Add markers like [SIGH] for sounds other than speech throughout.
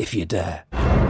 if you dare.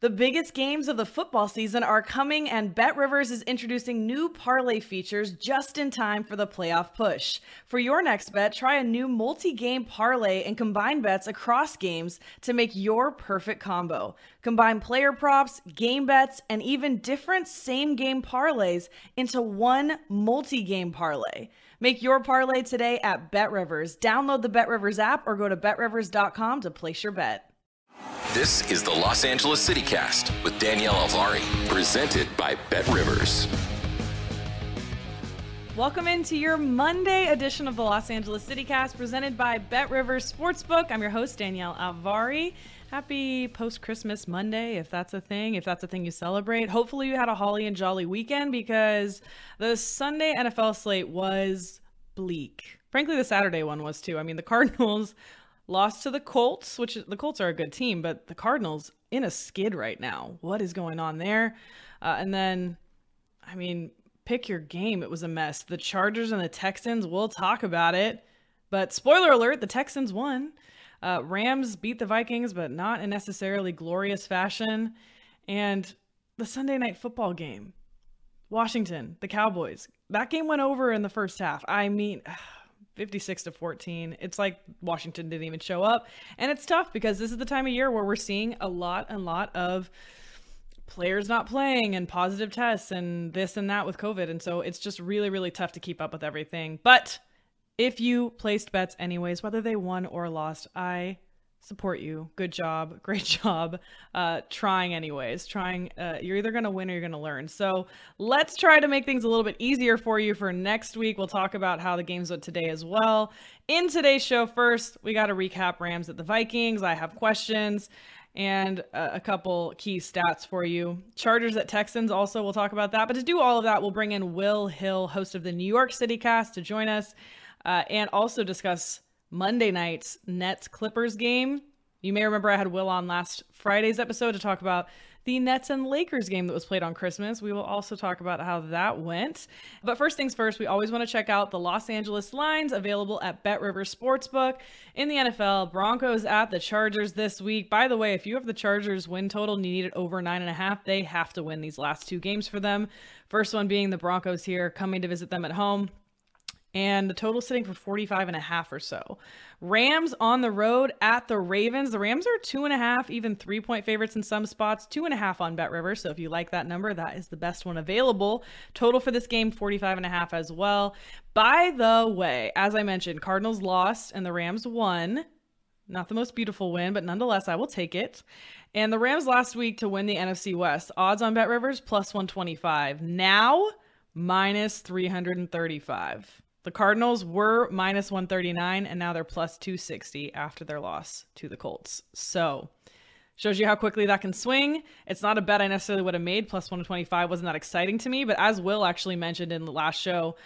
The biggest games of the football season are coming, and Bet Rivers is introducing new parlay features just in time for the playoff push. For your next bet, try a new multi game parlay and combine bets across games to make your perfect combo. Combine player props, game bets, and even different same game parlays into one multi game parlay. Make your parlay today at Bet Rivers. Download the Bet Rivers app or go to betrivers.com to place your bet. This is the Los Angeles CityCast with Danielle Alvari, presented by Bet Rivers. Welcome into your Monday edition of the Los Angeles CityCast, presented by Bet Rivers Sportsbook. I'm your host Danielle Alvari. Happy post Christmas Monday, if that's a thing, if that's a thing you celebrate. Hopefully, you had a holly and jolly weekend because the Sunday NFL slate was bleak. Frankly, the Saturday one was too. I mean, the Cardinals lost to the Colts, which the Colts are a good team, but the Cardinals in a skid right now. What is going on there? Uh, and then, I mean, pick your game. It was a mess. The Chargers and the Texans, we'll talk about it. But spoiler alert, the Texans won. Uh, Rams beat the Vikings, but not in necessarily glorious fashion. And the Sunday night football game, Washington, the Cowboys, that game went over in the first half. I mean, [SIGHS] 56 to 14. It's like Washington didn't even show up. And it's tough because this is the time of year where we're seeing a lot and lot of players not playing and positive tests and this and that with COVID. And so it's just really, really tough to keep up with everything. But if you placed bets anyways, whether they won or lost, I support you. Good job. [LAUGHS] Great job. Uh, trying anyways. Trying. Uh, you're either going to win or you're going to learn. So let's try to make things a little bit easier for you for next week. We'll talk about how the games went today as well. In today's show, first, we got to recap Rams at the Vikings. I have questions and a couple key stats for you. Chargers at Texans also we'll talk about that. But to do all of that, we'll bring in Will Hill, host of the New York City Cast, to join us uh, and also discuss Monday night's Nets Clippers game. You may remember I had Will on last Friday's episode to talk about the Nets and Lakers game that was played on Christmas. We will also talk about how that went. But first things first, we always want to check out the Los Angeles lines available at Bet River Sportsbook. In the NFL, Broncos at the Chargers this week. By the way, if you have the Chargers win total and you need it over nine and a half, they have to win these last two games for them. First one being the Broncos here coming to visit them at home. And the total sitting for 45 and a half or so. Rams on the road at the Ravens. The Rams are two and a half, even three point favorites in some spots, two and a half on Bet River. So if you like that number, that is the best one available. Total for this game, 45 and a half as well. By the way, as I mentioned, Cardinals lost and the Rams won. Not the most beautiful win, but nonetheless, I will take it. And the Rams last week to win the NFC West, odds on Bet Rivers plus 125. Now, minus 335. The Cardinals were minus 139 and now they're plus 260 after their loss to the Colts. So, shows you how quickly that can swing. It's not a bet I necessarily would have made. Plus 125 wasn't that exciting to me, but as Will actually mentioned in the last show,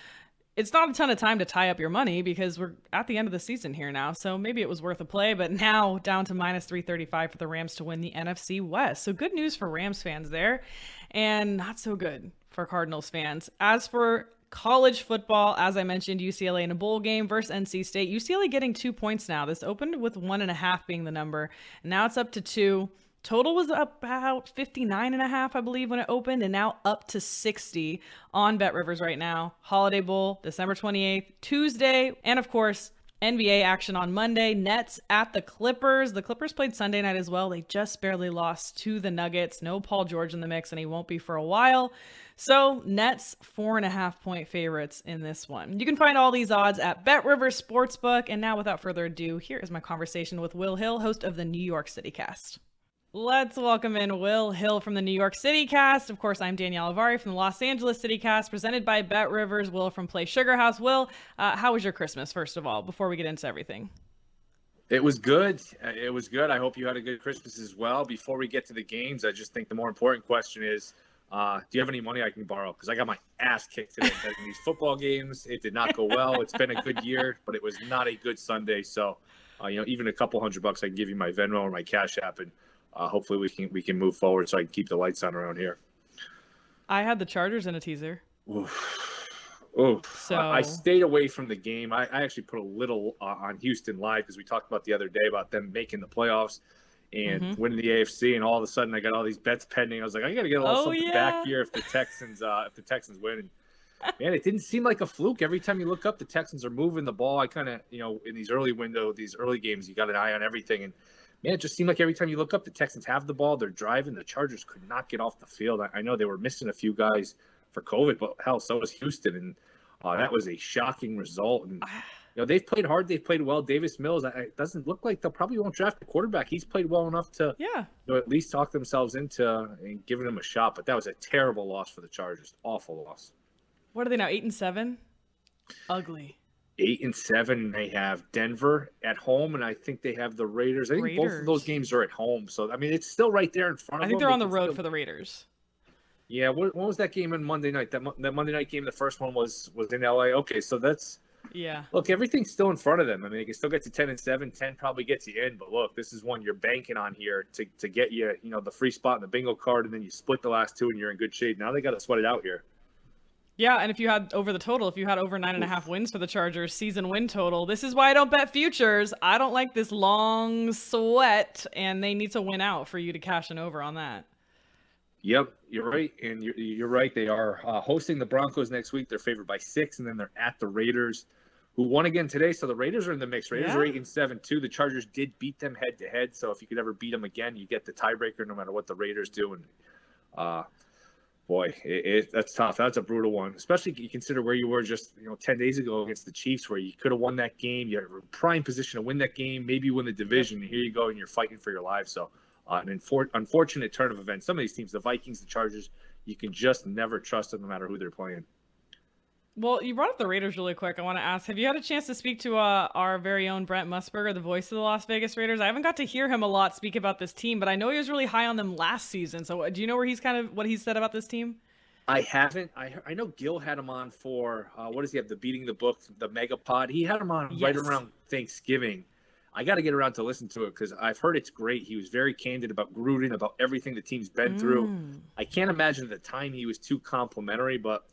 it's not a ton of time to tie up your money because we're at the end of the season here now. So maybe it was worth a play, but now down to minus 335 for the Rams to win the NFC West. So good news for Rams fans there, and not so good for Cardinals fans. As for college football, as I mentioned, UCLA in a bowl game versus NC State. UCLA getting two points now. This opened with one and a half being the number, and now it's up to two. Total was about 59 and a half, I believe, when it opened, and now up to 60 on Bet Rivers right now. Holiday Bowl, December 28th, Tuesday, and of course, NBA action on Monday. Nets at the Clippers. The Clippers played Sunday night as well. They just barely lost to the Nuggets. No Paul George in the mix, and he won't be for a while. So, Nets four and a half point favorites in this one. You can find all these odds at Bet Rivers Sportsbook. And now, without further ado, here is my conversation with Will Hill, host of the New York City Cast. Let's welcome in Will Hill from the New York City Cast. Of course, I'm Danielle Alvari from the Los Angeles City Cast, presented by Bet Rivers. Will from Play Sugar House. Will, uh, how was your Christmas, first of all, before we get into everything? It was good. It was good. I hope you had a good Christmas as well. Before we get to the games, I just think the more important question is uh, do you have any money I can borrow? Because I got my ass kicked today in these football games. It did not go well. It's been a good year, but it was not a good Sunday. So, uh, you know, even a couple hundred bucks, I can give you my Venmo or my Cash App, and uh, hopefully we can we can move forward so I can keep the lights on around here. I had the Chargers in a teaser. Oh, so I, I, stayed away from the game. I, I actually put a little uh, on Houston live because we talked about the other day about them making the playoffs and mm-hmm. winning the AFC, and all of a sudden I got all these bets pending. I was like, I got to get a little oh, something yeah. back here if the Texans uh, if the Texans win. And, man, it didn't seem like a fluke. Every time you look up, the Texans are moving the ball. I kind of, you know, in these early window, these early games, you got an eye on everything, and man, it just seemed like every time you look up, the Texans have the ball, they're driving. The Chargers could not get off the field. I, I know they were missing a few guys for COVID, but hell, so was Houston, and uh, that was a shocking result. And you know they've played hard, they've played well. Davis Mills, it doesn't look like they'll probably won't draft a quarterback. He's played well enough to yeah, you know, at least talk themselves into and giving him a shot. But that was a terrible loss for the Chargers, awful loss. What are they now? Eight and seven. Ugly eight and seven. They have Denver at home, and I think they have the Raiders. I think Raiders. both of those games are at home. So I mean, it's still right there in front of them. I think they're on the road still... for the Raiders. Yeah, what, what, was that game on Monday night? That that Monday night game, the first one was was in LA. Okay, so that's yeah. Look, everything's still in front of them. I mean, they can still get to ten and seven. Ten probably gets you in, but look, this is one you're banking on here to to get you, you know, the free spot in the bingo card, and then you split the last two, and you're in good shape. Now they got to sweat it out here. Yeah, and if you had over the total, if you had over nine and a half wins for the Chargers season win total, this is why I don't bet futures. I don't like this long sweat, and they need to win out for you to cash an over on that. Yep, you're right, and you're, you're right. They are uh, hosting the Broncos next week. They're favored by six, and then they're at the Raiders, who won again today. So the Raiders are in the mix. Raiders yeah. are eight and seven too. The Chargers did beat them head to head. So if you could ever beat them again, you get the tiebreaker no matter what the Raiders do. And uh, boy, it, it, that's tough. That's a brutal one, especially you consider where you were just you know ten days ago against the Chiefs, where you could have won that game. You're prime position to win that game, maybe win the division. And here you go, and you're fighting for your life. So, uh, an infor- unfortunate turn of events. Some of these teams, the Vikings, the Chargers, you can just never trust them, no matter who they're playing. Well, you brought up the Raiders really quick. I want to ask: Have you had a chance to speak to uh, our very own Brent Musburger, the voice of the Las Vegas Raiders? I haven't got to hear him a lot speak about this team, but I know he was really high on them last season. So, do you know where he's kind of what he said about this team? I haven't. I I know Gil had him on for uh, what does he have? The beating the book, the mega pod. He had him on yes. right around Thanksgiving. I got to get around to listen to it because I've heard it's great. He was very candid about Gruden, about everything the team's been mm. through. I can't imagine at the time he was too complimentary, but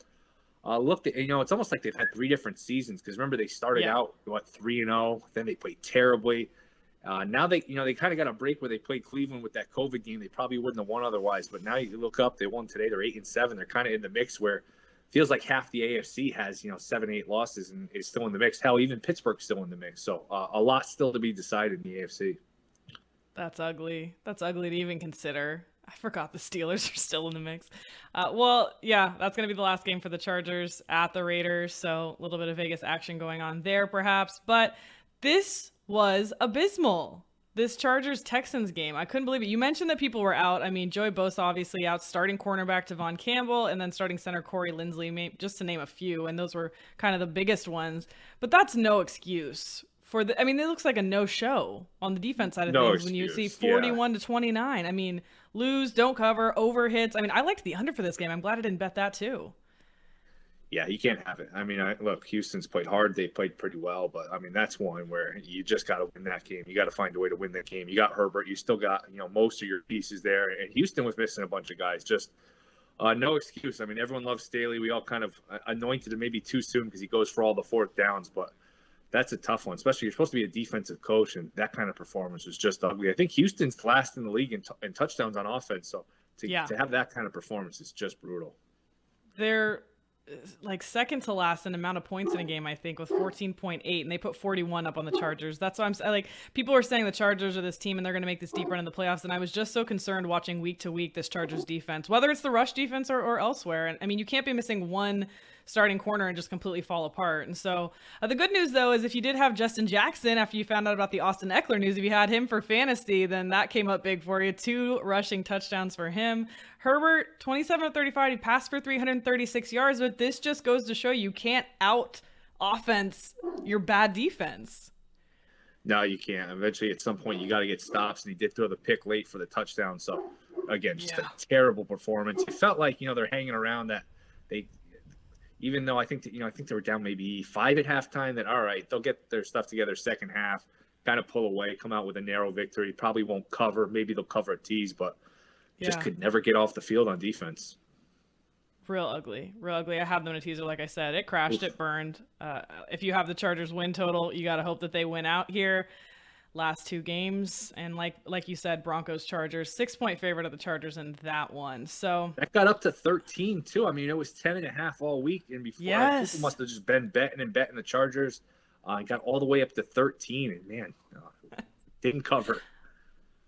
uh, look, you know, it's almost like they've had three different seasons because remember they started yeah. out what three and zero, oh, then they played terribly. Uh, now they, you know, they kind of got a break where they played Cleveland with that COVID game. They probably wouldn't have won otherwise. But now you look up, they won today. They're eight and seven. They're kind of in the mix where feels like half the AFC has you know seven, eight losses and is still in the mix. Hell, even Pittsburgh's still in the mix. So uh, a lot still to be decided in the AFC. That's ugly. That's ugly to even consider. I forgot the Steelers are still in the mix. Uh, well, yeah, that's going to be the last game for the Chargers at the Raiders. So a little bit of Vegas action going on there, perhaps. But this was abysmal this Chargers Texans game. I couldn't believe it. You mentioned that people were out. I mean, Joey Bosa obviously out, starting cornerback Tevaughn Campbell, and then starting center Corey Linsley, just to name a few. And those were kind of the biggest ones. But that's no excuse for the. I mean, it looks like a no-show on the defense side of no things excuse. when you see 41 yeah. to 29. I mean, lose, don't cover, over hits. I mean, I liked the under for this game. I'm glad I didn't bet that too yeah, you can't have it. I mean, I, look, Houston's played hard. They played pretty well, but I mean, that's one where you just got to win that game. You got to find a way to win that game. You got Herbert. You still got you know most of your pieces there, and Houston was missing a bunch of guys. Just uh, no excuse. I mean, everyone loves Staley. We all kind of uh, anointed him maybe too soon because he goes for all the fourth downs, but that's a tough one. Especially you're supposed to be a defensive coach, and that kind of performance was just ugly. I think Houston's last in the league in, t- in touchdowns on offense, so to, yeah. to have that kind of performance is just brutal. They're like second to last in amount of points in a game, I think, with 14.8, and they put 41 up on the Chargers. That's why I'm like, people are saying the Chargers are this team and they're going to make this deep run in the playoffs. And I was just so concerned watching week to week this Chargers defense, whether it's the rush defense or, or elsewhere. And I mean, you can't be missing one starting corner and just completely fall apart. And so uh, the good news though is if you did have Justin Jackson after you found out about the Austin Ekeler news, if you had him for fantasy, then that came up big for you. Two rushing touchdowns for him. Herbert, 27 of 35, he passed for 336 yards, but this just goes to show you can't out offense your bad defense. No, you can't. Eventually, at some point, you got to get stops, and he did throw the pick late for the touchdown. So, again, just yeah. a terrible performance. It felt like you know they're hanging around that they even though I think that, you know I think they were down maybe five at halftime. That all right, they'll get their stuff together second half, kind of pull away, come out with a narrow victory. Probably won't cover. Maybe they'll cover a tease, but yeah. just could never get off the field on defense. Real ugly, real ugly. I have them in a teaser, like I said. It crashed, Oof. it burned. Uh, if you have the Chargers win total, you got to hope that they win out here last two games. And like like you said broncos chargers six point favorite of the chargers in that one. So that got up to 13 too. I mean it was 10 and a half all week. And before yes. people must have just been betting and betting the chargers. Uh, got all the way up to 13 and man uh, [LAUGHS] didn't cover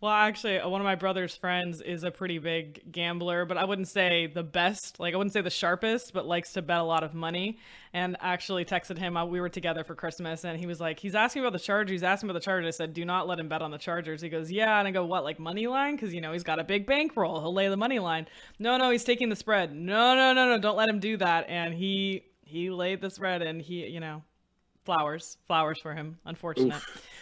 well, actually, uh, one of my brother's friends is a pretty big gambler, but I wouldn't say the best. Like, I wouldn't say the sharpest, but likes to bet a lot of money. And actually texted him. Uh, we were together for Christmas, and he was like, he's asking about the Chargers. He's asking about the Chargers. I said, do not let him bet on the Chargers. He goes, yeah. And I go, what, like money line? Because, you know, he's got a big bankroll. He'll lay the money line. No, no, he's taking the spread. No, no, no, no. Don't let him do that. And he he laid the spread, and he, you know, flowers, flowers for him. Unfortunate. Oof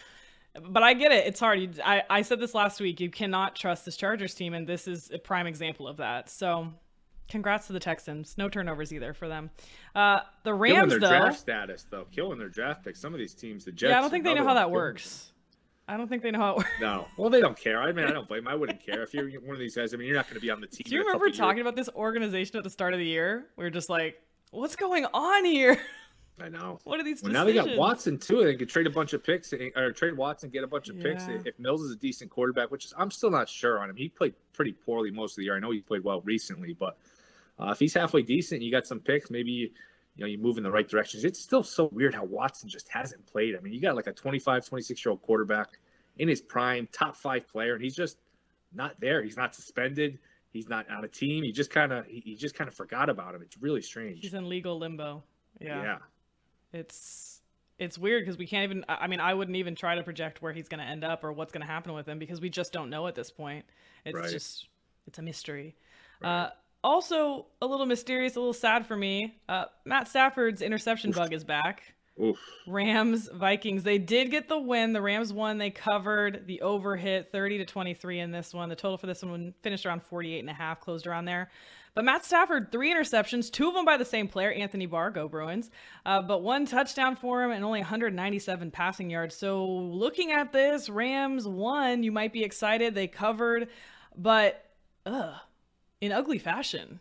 but I get it. It's hard. I, I said this last week. You cannot trust this Chargers team, and this is a prime example of that. So, congrats to the Texans. No turnovers either for them. Uh, the Rams, killing their though, draft status though, killing their draft picks. Some of these teams, the Jets. Yeah, I don't think they know how that works. I don't think they know how it works. No, well, they don't care. I mean, I don't blame. Them. I wouldn't care if you're one of these guys. I mean, you're not going to be on the team. Do you remember talking years. about this organization at the start of the year? We were just like, "What's going on here?" I know. What are these? Well, now they got Watson too. They could trade a bunch of picks or trade Watson, get a bunch of yeah. picks. If Mills is a decent quarterback, which is, I'm still not sure on him. He played pretty poorly most of the year. I know he played well recently, but uh, if he's halfway decent, you got some picks. Maybe you, you know you move in the right directions. It's still so weird how Watson just hasn't played. I mean, you got like a 25, 26 year old quarterback in his prime, top five player, and he's just not there. He's not suspended. He's not on a team. He just kind of he, he just kind of forgot about him. It's really strange. He's in legal limbo. Yeah. Yeah. It's it's weird because we can't even I mean I wouldn't even try to project where he's going to end up or what's going to happen with him because we just don't know at this point. It's right. just it's a mystery. Right. Uh, also a little mysterious, a little sad for me. Uh, Matt Stafford's interception Oof. bug is back. [LAUGHS] Oof. Rams Vikings. They did get the win. The Rams won. They covered the over hit 30 to 23 in this one. The total for this one finished around 48 and a half, closed around there. But Matt Stafford, three interceptions, two of them by the same player, Anthony Barr, go Bruins, uh, but one touchdown for him and only 197 passing yards. So looking at this, Rams won. You might be excited. They covered, but ugh, in ugly fashion.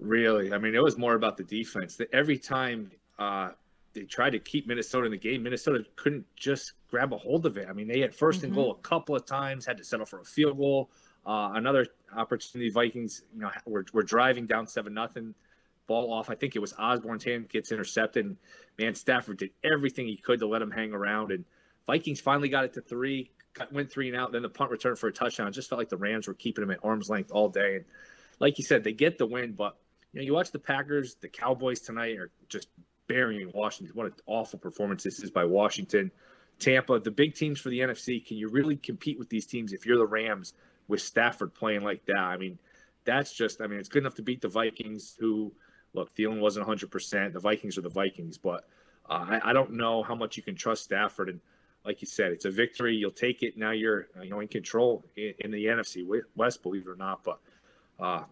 Really? I mean, it was more about the defense. That every time uh, they tried to keep Minnesota in the game, Minnesota couldn't just grab a hold of it. I mean, they had 1st mm-hmm. and goal a couple of times, had to settle for a field goal. Uh, another opportunity, Vikings, you know, we're, we're driving down seven nothing. ball off. I think it was Osborn's hand gets intercepted. And, man, Stafford did everything he could to let him hang around. And Vikings finally got it to three, went three and out. Then the punt return for a touchdown. It just felt like the Rams were keeping him at arm's length all day. And like you said, they get the win, but you know, you watch the Packers, the Cowboys tonight are just burying Washington. What an awful performance this is by Washington. Tampa, the big teams for the NFC, can you really compete with these teams if you're the Rams with Stafford playing like that? I mean, that's just, I mean, it's good enough to beat the Vikings, who, look, Thielen wasn't 100%. The Vikings are the Vikings, but uh, I, I, don't know how much you can trust Stafford. And like you said, it's a victory. You'll take it. Now you're, you know, in control in, in the NFC West, believe it or not. But uh,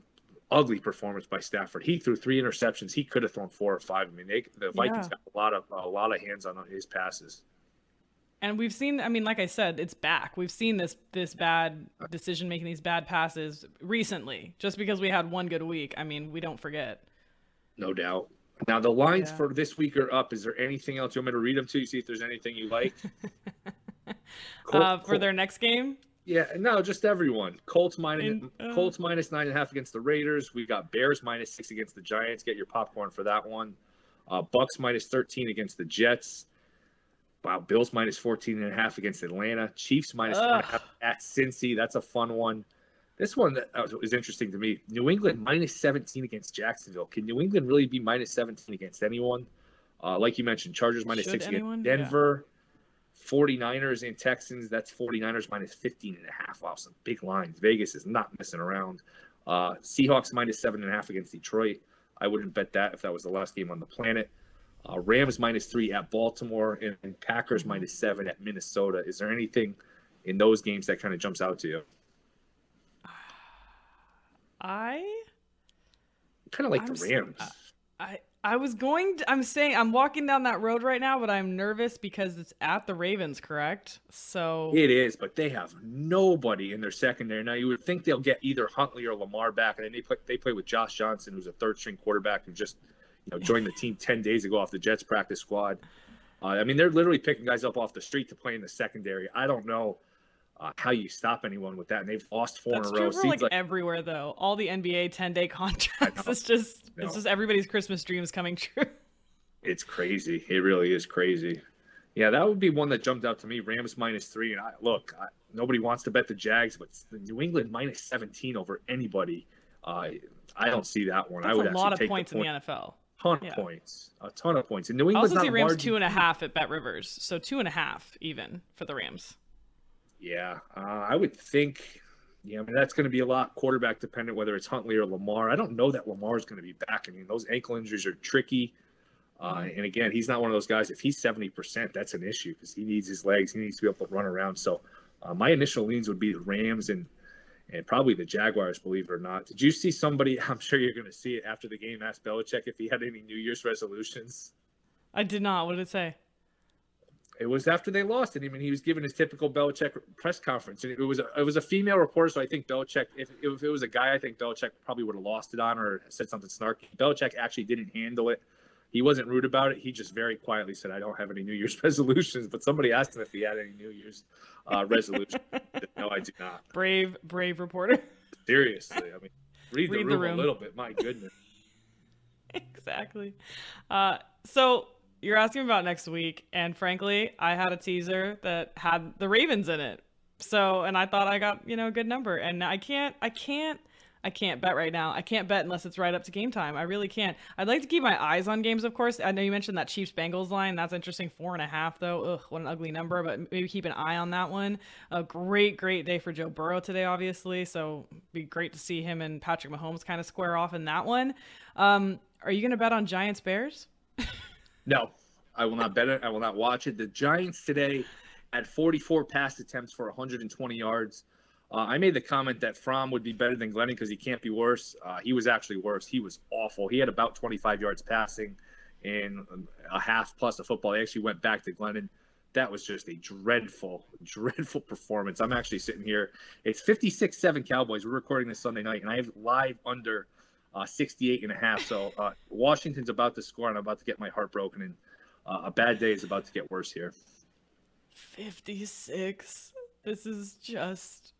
ugly performance by Stafford. He threw three interceptions. He could have thrown four or five. I mean, they, the Vikings yeah. got a lot of a lot of hands on his passes. And we've seen, I mean, like I said, it's back. We've seen this this bad decision making, these bad passes recently. Just because we had one good week, I mean, we don't forget. No doubt. Now the lines yeah. for this week are up. Is there anything else you want me to read them to you? See if there's anything you like. [LAUGHS] Col- uh, for Col- their next game. Yeah, no, just everyone. Colts minus In, uh, Colts minus nine and a half against the Raiders. we've got Bears minus six against the Giants. Get your popcorn for that one. Uh, Bucks minus thirteen against the Jets. Wow, Bills minus 14 and a half against Atlanta. Chiefs minus four and a half at Cincy. That's a fun one. This one that was interesting to me. New England minus 17 against Jacksonville. Can New England really be minus 17 against anyone? Uh, like you mentioned, Chargers minus Should six anyone? against Denver. Yeah. 49ers and Texans. That's 49ers minus 15 and a half. Wow, some big lines. Vegas is not messing around. Uh, Seahawks minus seven and a half against Detroit. I wouldn't bet that if that was the last game on the planet. Uh, Rams minus three at Baltimore and, and Packers minus seven at Minnesota. Is there anything in those games that kind of jumps out to you? I kind of like I'm the Rams. I I was going. To, I'm saying I'm walking down that road right now, but I'm nervous because it's at the Ravens, correct? So it is, but they have nobody in their secondary now. You would think they'll get either Huntley or Lamar back, and then they play they play with Josh Johnson, who's a third string quarterback who just you know, joined the team 10 days ago off the Jets practice squad. Uh, I mean, they're literally picking guys up off the street to play in the secondary. I don't know uh, how you stop anyone with that. And they've lost four That's in a row. True like, like, everywhere though. All the NBA 10 day contracts. It's just it's just everybody's Christmas dreams coming true. It's crazy. It really is crazy. Yeah, that would be one that jumped out to me. Rams minus three. And I, look, I, nobody wants to bet the Jags, but New England minus 17 over anybody. Uh, I don't see that one. That's I would a lot of points point. in the NFL ton of yeah. points, a ton of points. And New England's I also see Rams two and a half at Bet Rivers, so two and a half even for the Rams. Yeah, uh, I would think. Yeah, I mean that's going to be a lot quarterback dependent, whether it's Huntley or Lamar. I don't know that Lamar is going to be back. I mean, those ankle injuries are tricky. Uh, mm-hmm. and again, he's not one of those guys. If he's seventy percent, that's an issue because he needs his legs. He needs to be able to run around. So, uh, my initial leans would be the Rams and and probably the Jaguars, believe it or not. Did you see somebody? [LAUGHS] I'm sure you're going to see it after the game. Ask Belichick if he had any New Year's resolutions. I did not. What did it say? It was after they lost, and I mean, he was giving his typical Belichick press conference, and it was a, it was a female reporter. So I think Belichick, if, if it was a guy, I think Belichick probably would have lost it on or said something snarky. Belichick actually didn't handle it. He wasn't rude about it. He just very quietly said, "I don't have any New Year's [LAUGHS] resolutions." But somebody asked him if he had any New Year's uh, resolutions. no, I do not. Brave, brave reporter. [LAUGHS] Seriously, I mean, read, read the, room the, room a little bit. My goodness. [LAUGHS] exactly. Uh, so you're asking about next week, and frankly, I had a teaser that had the Ravens in it. So, and I thought I got you know a good number, and I can't, I can't I can't bet right now. I can't bet unless it's right up to game time. I really can't. I'd like to keep my eyes on games, of course. I know you mentioned that Chiefs Bengals line. That's interesting. Four and a half, though. Ugh, what an ugly number, but maybe keep an eye on that one. A great, great day for Joe Burrow today, obviously. So be great to see him and Patrick Mahomes kind of square off in that one. Um, are you going to bet on Giants Bears? [LAUGHS] no, I will not bet it. I will not watch it. The Giants today had 44 pass attempts for 120 yards. Uh, I made the comment that Fromm would be better than Glennon because he can't be worse. Uh, he was actually worse. He was awful. He had about 25 yards passing and a half plus a football. They actually went back to Glennon. That was just a dreadful, [LAUGHS] dreadful performance. I'm actually sitting here. It's 56 7 Cowboys. We're recording this Sunday night, and I have live under uh, 68 and a half. So uh, Washington's about to score, and I'm about to get my heart broken. And uh, a bad day is about to get worse here. 56. This is just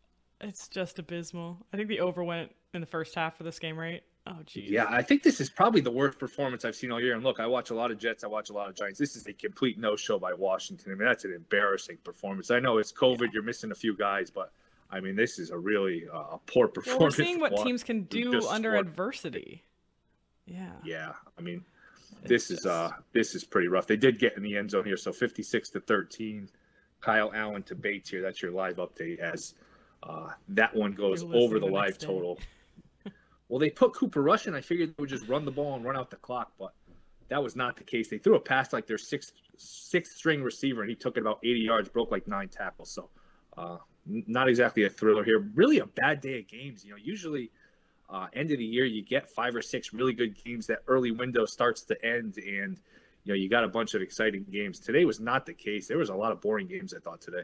it's just abysmal. I think the over went in the first half for this game, right? Oh, geez. Yeah, I think this is probably the worst performance I've seen all year. And look, I watch a lot of Jets, I watch a lot of Giants. This is a complete no-show by Washington. I mean, that's an embarrassing performance. I know it's COVID, yeah. you're missing a few guys, but I mean, this is a really uh, poor performance. Well, we're seeing what teams can do under adversity. Yeah. Yeah, I mean, this is uh this is pretty rough. They did get in the end zone here, so 56 to 13. Kyle Allen to Bates here. That's your live update as uh, that one goes over the, the live total. [LAUGHS] well, they put Cooper Rush in. I figured they would just run the ball and run out the clock, but that was not the case. They threw a pass like their sixth sixth string receiver, and he took it about 80 yards, broke like nine tackles. So, uh, not exactly a thriller here. Really a bad day of games. You know, usually uh, end of the year you get five or six really good games. That early window starts to end, and you know you got a bunch of exciting games. Today was not the case. There was a lot of boring games. I thought today.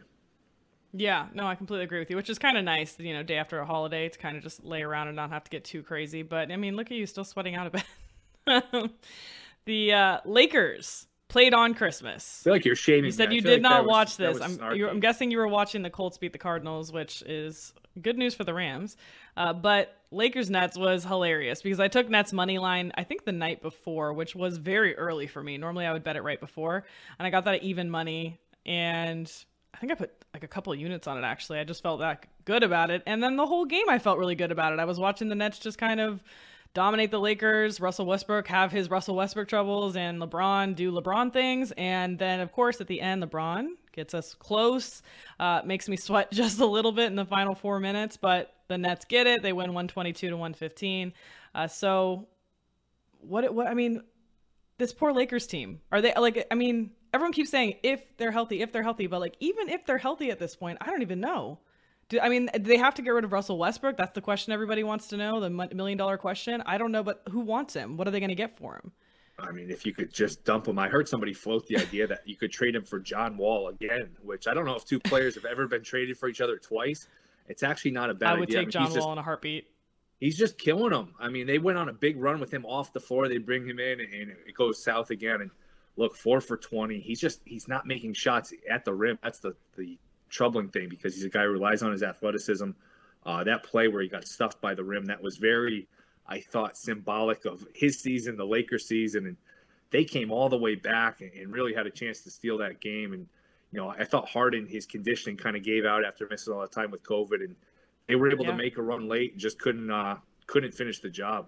Yeah, no, I completely agree with you, which is kind of nice, you know, day after a holiday to kind of just lay around and not have to get too crazy. But I mean, look at you still sweating out a bit. [LAUGHS] the uh, Lakers played on Christmas. I feel like you're shaming. You said me. you did like not watch this. I'm, I'm, guessing you were watching the Colts beat the Cardinals, which is good news for the Rams. Uh, but Lakers Nets was hilarious because I took Nets money line I think the night before, which was very early for me. Normally I would bet it right before, and I got that even money, and I think I put like a couple units on it actually. I just felt that good about it, and then the whole game I felt really good about it. I was watching the Nets just kind of dominate the Lakers, Russell Westbrook have his Russell Westbrook troubles, and LeBron do LeBron things. And then, of course, at the end, LeBron gets us close, uh, makes me [LAUGHS] sweat just a little bit in the final four minutes, but the Nets get it. They win 122 to 115. Uh, so, what, what, I mean, this poor Lakers team, are they like, I mean, everyone keeps saying if they're healthy, if they're healthy, but like, even if they're healthy at this point, I don't even know. Do, I mean, do they have to get rid of Russell Westbrook? That's the question everybody wants to know, the million dollar question. I don't know, but who wants him? What are they going to get for him? I mean, if you could just dump him, I heard somebody float the idea that you could trade him for John Wall again, which I don't know if two players have ever been traded for each other twice. It's actually not a bad idea. I would idea. take I mean, John Wall just, in a heartbeat. He's just killing them. I mean, they went on a big run with him off the floor. They bring him in, and it goes south again. And look, four for twenty. He's just he's not making shots at the rim. That's the the troubling thing because he's a guy who relies on his athleticism. Uh, that play where he got stuffed by the rim, that was very, I thought, symbolic of his season, the Lakers season, and they came all the way back and, and really had a chance to steal that game. And you know, I thought Harden, his conditioning kind of gave out after missing all the time with COVID, and they were able yeah. to make a run late and just couldn't uh, couldn't finish the job.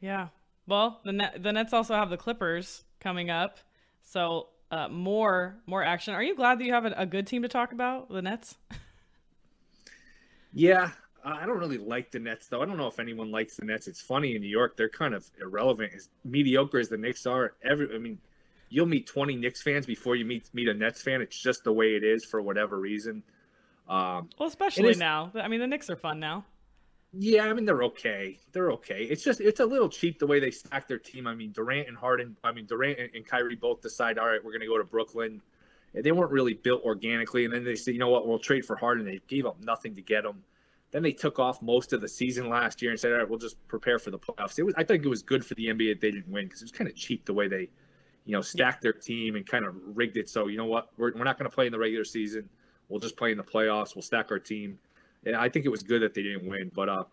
Yeah. Well, the Net, the Nets also have the Clippers coming up, so uh, more more action. Are you glad that you have a, a good team to talk about, the Nets? [LAUGHS] yeah, I don't really like the Nets though. I don't know if anyone likes the Nets. It's funny in New York, they're kind of irrelevant, as mediocre as the Knicks are. Every, I mean, you'll meet 20 Knicks fans before you meet meet a Nets fan. It's just the way it is for whatever reason. Um, well, especially now. I mean, the Knicks are fun now. Yeah, I mean they're okay. They're okay. It's just it's a little cheap the way they stack their team. I mean Durant and Harden. I mean Durant and, and Kyrie both decide, all right, we're going to go to Brooklyn. They weren't really built organically, and then they said, you know what, we'll trade for Harden. They gave up nothing to get him. Then they took off most of the season last year and said, all right, we'll just prepare for the playoffs. It was, I think it was good for the NBA that they didn't win because it was kind of cheap the way they, you know, stacked their team and kind of rigged it. So you know what, we're, we're not going to play in the regular season. We'll just play in the playoffs. We'll stack our team. And I think it was good that they didn't win, but uh,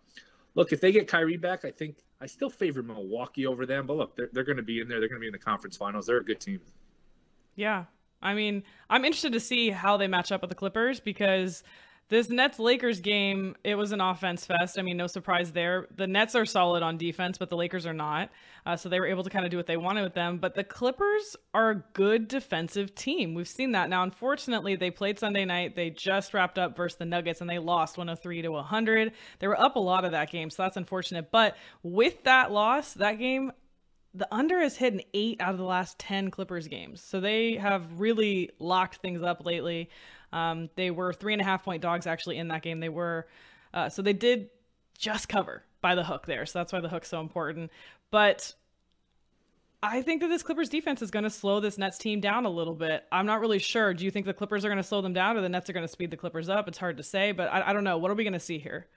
look, if they get Kyrie back, I think I still favor Milwaukee over them. But look, they're, they're going to be in there. They're going to be in the conference finals. They're a good team. Yeah. I mean, I'm interested to see how they match up with the Clippers because this Nets Lakers game, it was an offense fest. I mean, no surprise there. The Nets are solid on defense, but the Lakers are not. Uh, so they were able to kind of do what they wanted with them. But the Clippers are a good defensive team. We've seen that. Now, unfortunately, they played Sunday night. They just wrapped up versus the Nuggets and they lost 103 to 100. They were up a lot of that game, so that's unfortunate. But with that loss, that game, the under has hit an eight out of the last 10 Clippers games. So they have really locked things up lately. Um, they were three and a half point dogs actually in that game. They were, uh, so they did just cover by the hook there. So that's why the hook's so important. But I think that this Clippers defense is going to slow this Nets team down a little bit. I'm not really sure. Do you think the Clippers are going to slow them down or the Nets are going to speed the Clippers up? It's hard to say, but I, I don't know. What are we going to see here?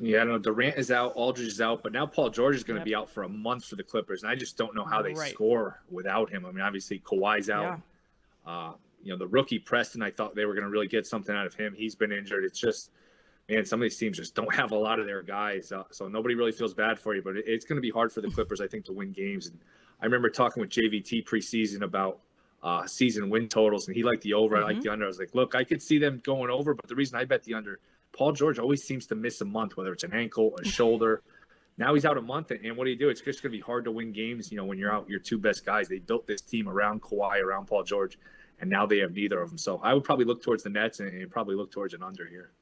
Yeah, I don't know Durant is out, Aldridge is out, but now Paul George is going to yep. be out for a month for the Clippers, and I just don't know how they right. score without him. I mean, obviously Kawhi's out. Yeah. Uh, you know, the rookie Preston, I thought they were going to really get something out of him. He's been injured. It's just man, some of these teams just don't have a lot of their guys, uh, so nobody really feels bad for you. But it, it's going to be hard for the Clippers, I think, to win games. And I remember talking with JVT preseason about uh, season win totals, and he liked the over. Mm-hmm. I liked the under. I was like, look, I could see them going over, but the reason I bet the under, Paul George always seems to miss a month, whether it's an ankle, a [LAUGHS] shoulder. now he's out a month, and what do you do? It's just going to be hard to win games. You know, when you're out your two best guys, they built this team around Kawhi, around Paul George, and now they have neither of them. So I would probably look towards the Nets and, and probably look towards an under here.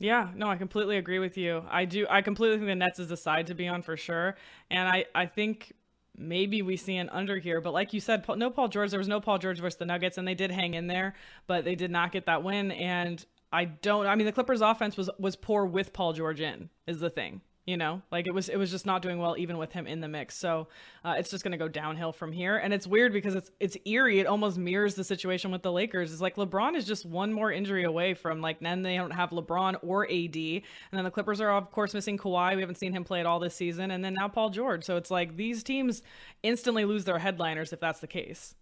Yeah, no, I completely agree with you. I do. I completely think the Nets is the side to be on for sure, and I I think maybe we see an under here. But like you said, no Paul George. There was no Paul George versus the Nuggets, and they did hang in there, but they did not get that win. And I don't. I mean, the Clippers' offense was was poor with Paul George in. Is the thing you know like it was it was just not doing well even with him in the mix. So uh, it's just going to go downhill from here. And it's weird because it's it's eerie. It almost mirrors the situation with the lakers. It's like lebron is just one more injury away from like then they don't have lebron or ad and then the clippers are of course missing Kawhi. we haven't seen him play at all this season. And then now paul george. So it's like these teams instantly lose their headliners if that's the case.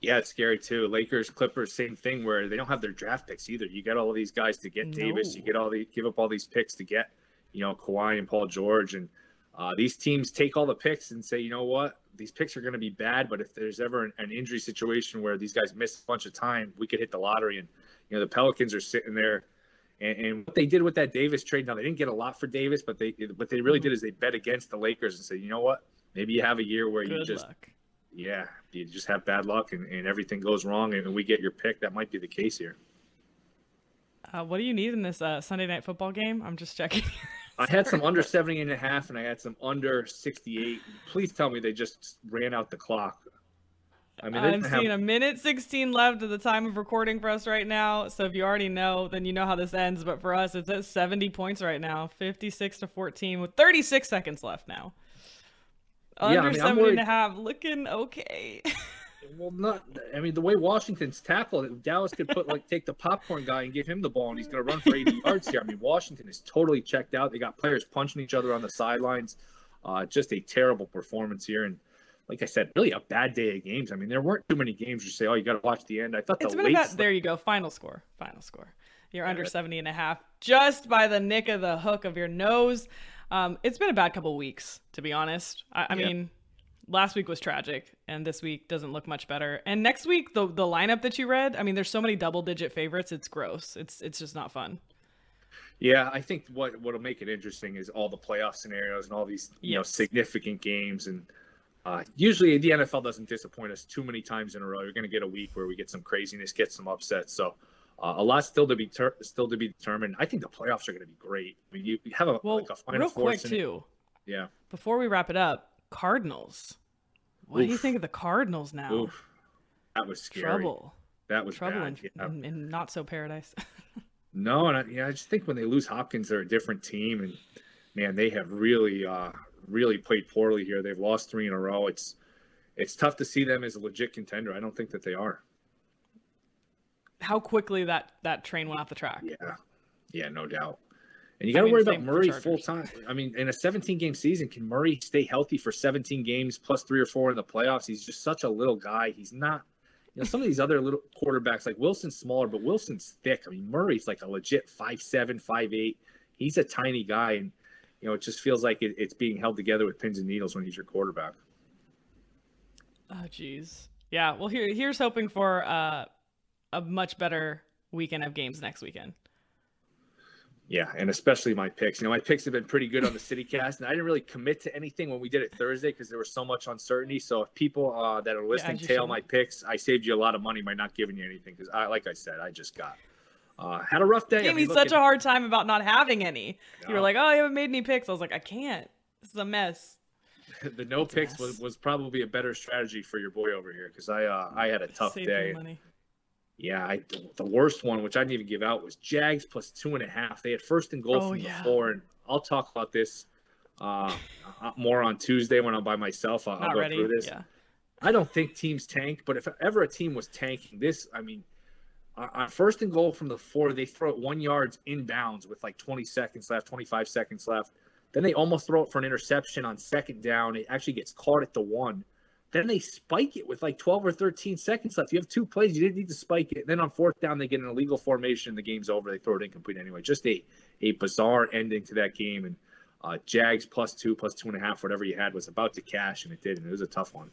Yeah, it's scary too. Lakers, Clippers, same thing where they don't have their draft picks either. You get all these guys to get no. Davis, you get all the give up all these picks to get you know, Kawhi and Paul George. And uh, these teams take all the picks and say, you know what, these picks are going to be bad, but if there's ever an, an, injury situation where these guys miss a bunch of time, we could hit the lottery. And, you know, the Pelicans are sitting there. And, and what they did with that Davis trade, now they didn't get a lot for Davis, but they what they really did is they bet against the Lakers and said, you know what, maybe you have a year where Good you just, luck. yeah, you just have bad luck and, and everything goes wrong and we get your pick. That might be the case here. Uh, what do you need in this uh, Sunday night football game? I'm just checking. [LAUGHS] I had some under 70 and a half and I had some under 68. Please tell me they just ran out the clock. I mean, I'm seeing have... a minute 16 left at the time of recording for us right now. So if you already know, then you know how this ends. But for us, it's at 70 points right now, 56 to 14 with 36 seconds left now. Under yeah, I mean, 70 and a half, looking okay. [LAUGHS] well, not. I mean, the way Washington's tackled, Dallas could put like take the popcorn guy and give him the ball, and he's going to run for 80 yards here. I mean, Washington is totally checked out. They got players punching each other on the sidelines. Uh, just a terrible performance here, and like I said, really a bad day of games. I mean, there weren't too many games you say, oh, you got to watch the end. I thought it's the late. About, there you go. Final score. Final score. You're yeah, under 70 and a half, just by the nick of the hook of your nose. Um, it's been a bad couple weeks, to be honest. I, I yeah. mean last week was tragic and this week doesn't look much better and next week the the lineup that you read i mean there's so many double digit favorites it's gross it's it's just not fun yeah i think what what'll make it interesting is all the playoff scenarios and all these you yes. know significant games and uh, usually the nfl doesn't disappoint us too many times in a row you're going to get a week where we get some craziness get some upsets so uh, a lot still to be ter- still to be determined. I think the playoffs are going to be great. I mean, you, you have a well, like a final real quick too. Yeah. Before we wrap it up, Cardinals. What Oof. do you think of the Cardinals now? Oof. That was scary. Trouble. That was trouble in, yeah. in, in, not so paradise. [LAUGHS] no, and I, yeah, I just think when they lose Hopkins, they're a different team, and man, they have really, uh, really played poorly here. They've lost three in a row. It's, it's tough to see them as a legit contender. I don't think that they are. How quickly that that train went off the track. Yeah, yeah, no doubt. And you got to worry about Murray full time. I mean, in a 17 game season, can Murray stay healthy for 17 games plus three or four in the playoffs? He's just such a little guy. He's not, you know, some of these other little quarterbacks like Wilson's smaller, but Wilson's thick. I mean, Murray's like a legit five seven, five eight. He's a tiny guy, and you know, it just feels like it, it's being held together with pins and needles when he's your quarterback. Oh, geez. Yeah. Well, here here's hoping for uh, a much better weekend of games next weekend. Yeah, and especially my picks. You know, my picks have been pretty good on the CityCast, and I didn't really commit to anything when we did it Thursday because there was so much uncertainty. So if people uh, that are listening yeah, tail my picks, I saved you a lot of money by not giving you anything because, I, like I said, I just got uh, had a rough day. Gave I mean, me such a hard time about not having any. Yeah. You were like, "Oh, you haven't made any picks." I was like, "I can't. This is a mess." [LAUGHS] the no it's picks was, was probably a better strategy for your boy over here because I uh, I had a tough Save day. Yeah, I, the worst one, which I didn't even give out, was Jags plus two and a half. They had first and goal oh, from yeah. the four, and I'll talk about this uh, uh, more on Tuesday when I'm by myself. I'll, I'll go ready. through this. Yeah. I don't think teams tank, but if ever a team was tanking, this, I mean, on first and goal from the four, they throw it one yards inbounds with like 20 seconds left, 25 seconds left. Then they almost throw it for an interception on second down. It actually gets caught at the one. Then they spike it with like 12 or 13 seconds left. You have two plays. You didn't need to spike it. Then on fourth down, they get an illegal formation. The game's over. They throw it incomplete anyway. Just a, a bizarre ending to that game. And uh, Jags plus two, plus two and a half, whatever you had was about to cash, and it did. And it was a tough one.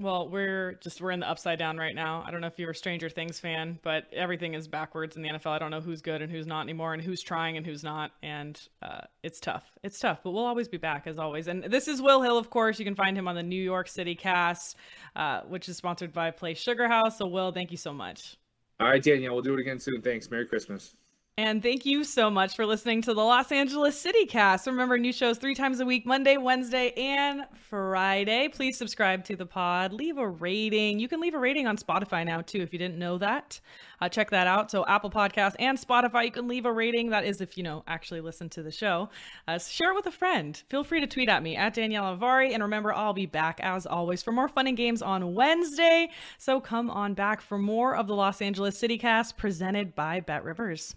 Well, we're just we're in the upside down right now. I don't know if you're a Stranger Things fan, but everything is backwards in the NFL. I don't know who's good and who's not anymore, and who's trying and who's not, and uh, it's tough. It's tough, but we'll always be back as always. And this is Will Hill, of course. You can find him on the New York City Cast, uh, which is sponsored by Play Sugar House. So, Will, thank you so much. All right, Danielle, we'll do it again soon. Thanks. Merry Christmas. And thank you so much for listening to the Los Angeles City Cast. Remember, new shows three times a week Monday, Wednesday, and Friday. Please subscribe to the pod. Leave a rating. You can leave a rating on Spotify now, too, if you didn't know that. Uh, check that out. So, Apple Podcast and Spotify, you can leave a rating. That is if you know, actually listen to the show. Uh, share it with a friend. Feel free to tweet at me at Danielle Alvari. And remember, I'll be back as always for more fun and games on Wednesday. So, come on back for more of the Los Angeles City Cast presented by BetRivers.